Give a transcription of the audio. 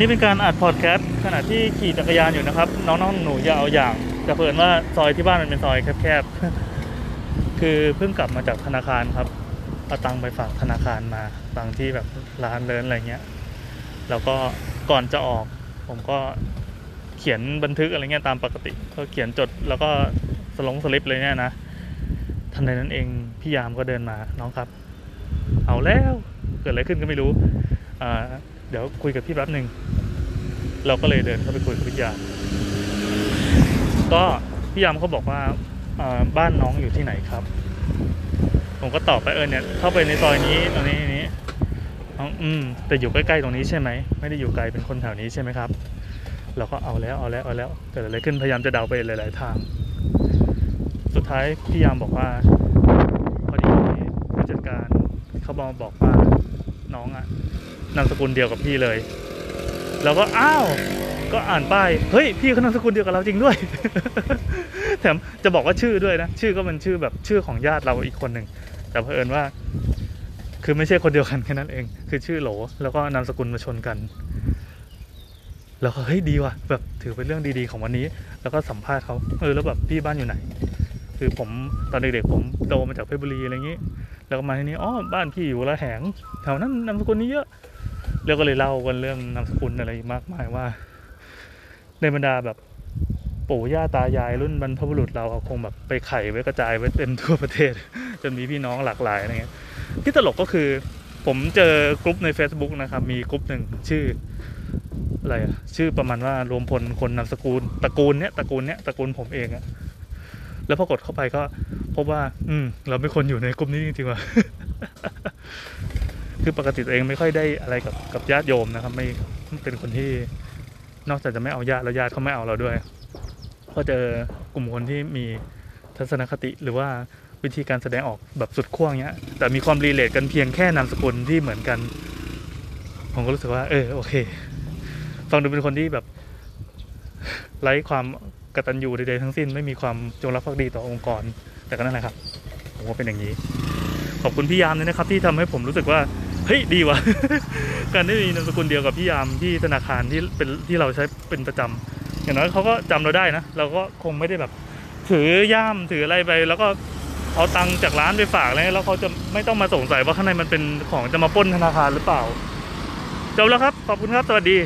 นี่เป็นการอัดพอดแคสต์ขณะที่ขี่จักรยานอยู่นะครับ น้องๆหนูอย่าเอาอย่างแต่เพิ่นว่าซอยที่บ้านมันเป็นซอยแคบๆ คือเพิ่งกลับมาจากธนาคารครับเอาตังค์ไปฝากธนาคารมาตังค์ที่แบบร้านเลินอะไรเงี้ย แล้วก็ก่อนจะออก ผมก็เขียนบันทึกอะไรเงี้ยตามปกติ ก็เขียนจดแล้วก็สลงสลิปเลยเนี่ยนะทันใดนั้นเองพี่ยามก็เดินมาน้องครับ เอาแล้วเกิดอะไรขึ้นก็ไม่รู้อ่า เดี๋ยวคุยกับพี่แป๊บหนึ่งเราก็เลยเดินเข้าไปคุยกับพี่ยามก็พี่ยามเขาบอกว่าบ้านน้องอยู่ที่ไหนครับ ผมก็ตอบไปเออเนี่ยเข้าไปในซอยนี้ตรงนี้นี้น้องอืมแต่อยู่ใกล้ๆตรงนี้ใช่ไหมไม่ได้อยู่ไกลเป็นคนแถวนี้ใช่ไหมครับ เราก็เอาแล้วเอาแล้วเอาแล้วเกิดอะไรขึ้นพยายามจะเดาไปหลายๆทาง สุดท้ายพี่ยามบอกว่าพอดีผู้จัดการเขาบอกบอกว่า นามสกุลเดียวกับพี่เลย เราก็อ้าวก็อ่านป้ายเฮ้ยพี่เขานามสกุลเดียวกับเราจริงด้วย แถมจะบอกว่าชื่อด้วยนะ ชื่อก็เป็นชื่อแบบชื่อของญาติเราอีกคนหนึ่งแต่เผอิญว่า คือไม่ใช่คนเดียวกันแค่นั้นเอง คือชื่อโหลแล้วก็นามสกุลมาชนกัน แล้วก็เฮ้ยดีว่ะแบบถือเป็นเรื่องดีๆของวันนี้ แล้วก็สัมภาษณ์เขาเออแล้วแบบพี่บ้านอยู่ไหน คือผมตอนเด็กๆผมโตมาจากเพชรบุรีอะไรอย่างนี้ แล้วก็มาที่นี่อ๋อบ้านพี่อยู่ละแหงแถวนั้นนามสกุลนี้เยอะ แล้วก็เลยเล่ากันเรื่องนามสกุลอะไรมากมายว่า ในบรรดาแบบปู่ย่าตายายรุ่นบรรพบุรุษเราอะคงแบบไปไข่ไว้กระจายไว้เต็มทั่วประเทศ จนมีพี่น้องหลากหลายอะไรเงี้ยที่ตลกก็คือ ผมเจอกลุ่มใน Facebook นะครับ มีกลุ่มหนึ่งชื่ออะไรชื่อประมาณว่ารวมพลคนนามสกุลตระกูลเนี้ยตระกูลเนี้ยตระกูลผมเองอะแล้วพอกดเข้าไปก็พบว่า อืม เราไม่ควรอยู่ในกลุ่มนี้จริงๆว่ะ คือปกติตัวเองไม่ค่อยได้อะไรกับกับญาติโยมนะครับ ไม่เป็นคนที่นอกจากจะไม่เอาญาติแล้วญาติเขาไม่เอาเราด้วย ก็เจอกลุ่มคนที่มีทัศนคติหรือว่าวิธีการแสดงออกแบบสุดขั้วเงี้ย แต่มีความรีเลทกันเพียงแค่นามสกุลที่เหมือนกัน ผมก็รู้สึกว่า เออโอเคฟังดูเป็นคนที่แบบไร้ความกตัญญูใดๆทั้งสิ้น ไม่มีความจงรักภักดีต่อองค์กร แต่ก็นั่นแหละครับผมว่าเป็นอย่างนี้ ขอบคุณพี่ยามด้วยนะครับ ที่ทำให้ผมรู้สึกว่า เฮ้ยดีว่ะ การได้มีนามสกุลเดียวกับพี่ยามที่ธนาคารที่เป็นที่เราใช้เป็นประจำอย่างน้อยเขาก็จำเราได้นะ เราก็คงไม่ได้แบบ ถือย่ามถืออะไรไป แล้วก็เอาตังค์จากร้านไปฝากอะไรแล้วเขาจะไม่ต้องมาสงสัยว่าข้างในมันเป็นของจะมาป้นธนาคารหรือเปล่าจบแล้วครับ ขอบคุณครับ สวัสดี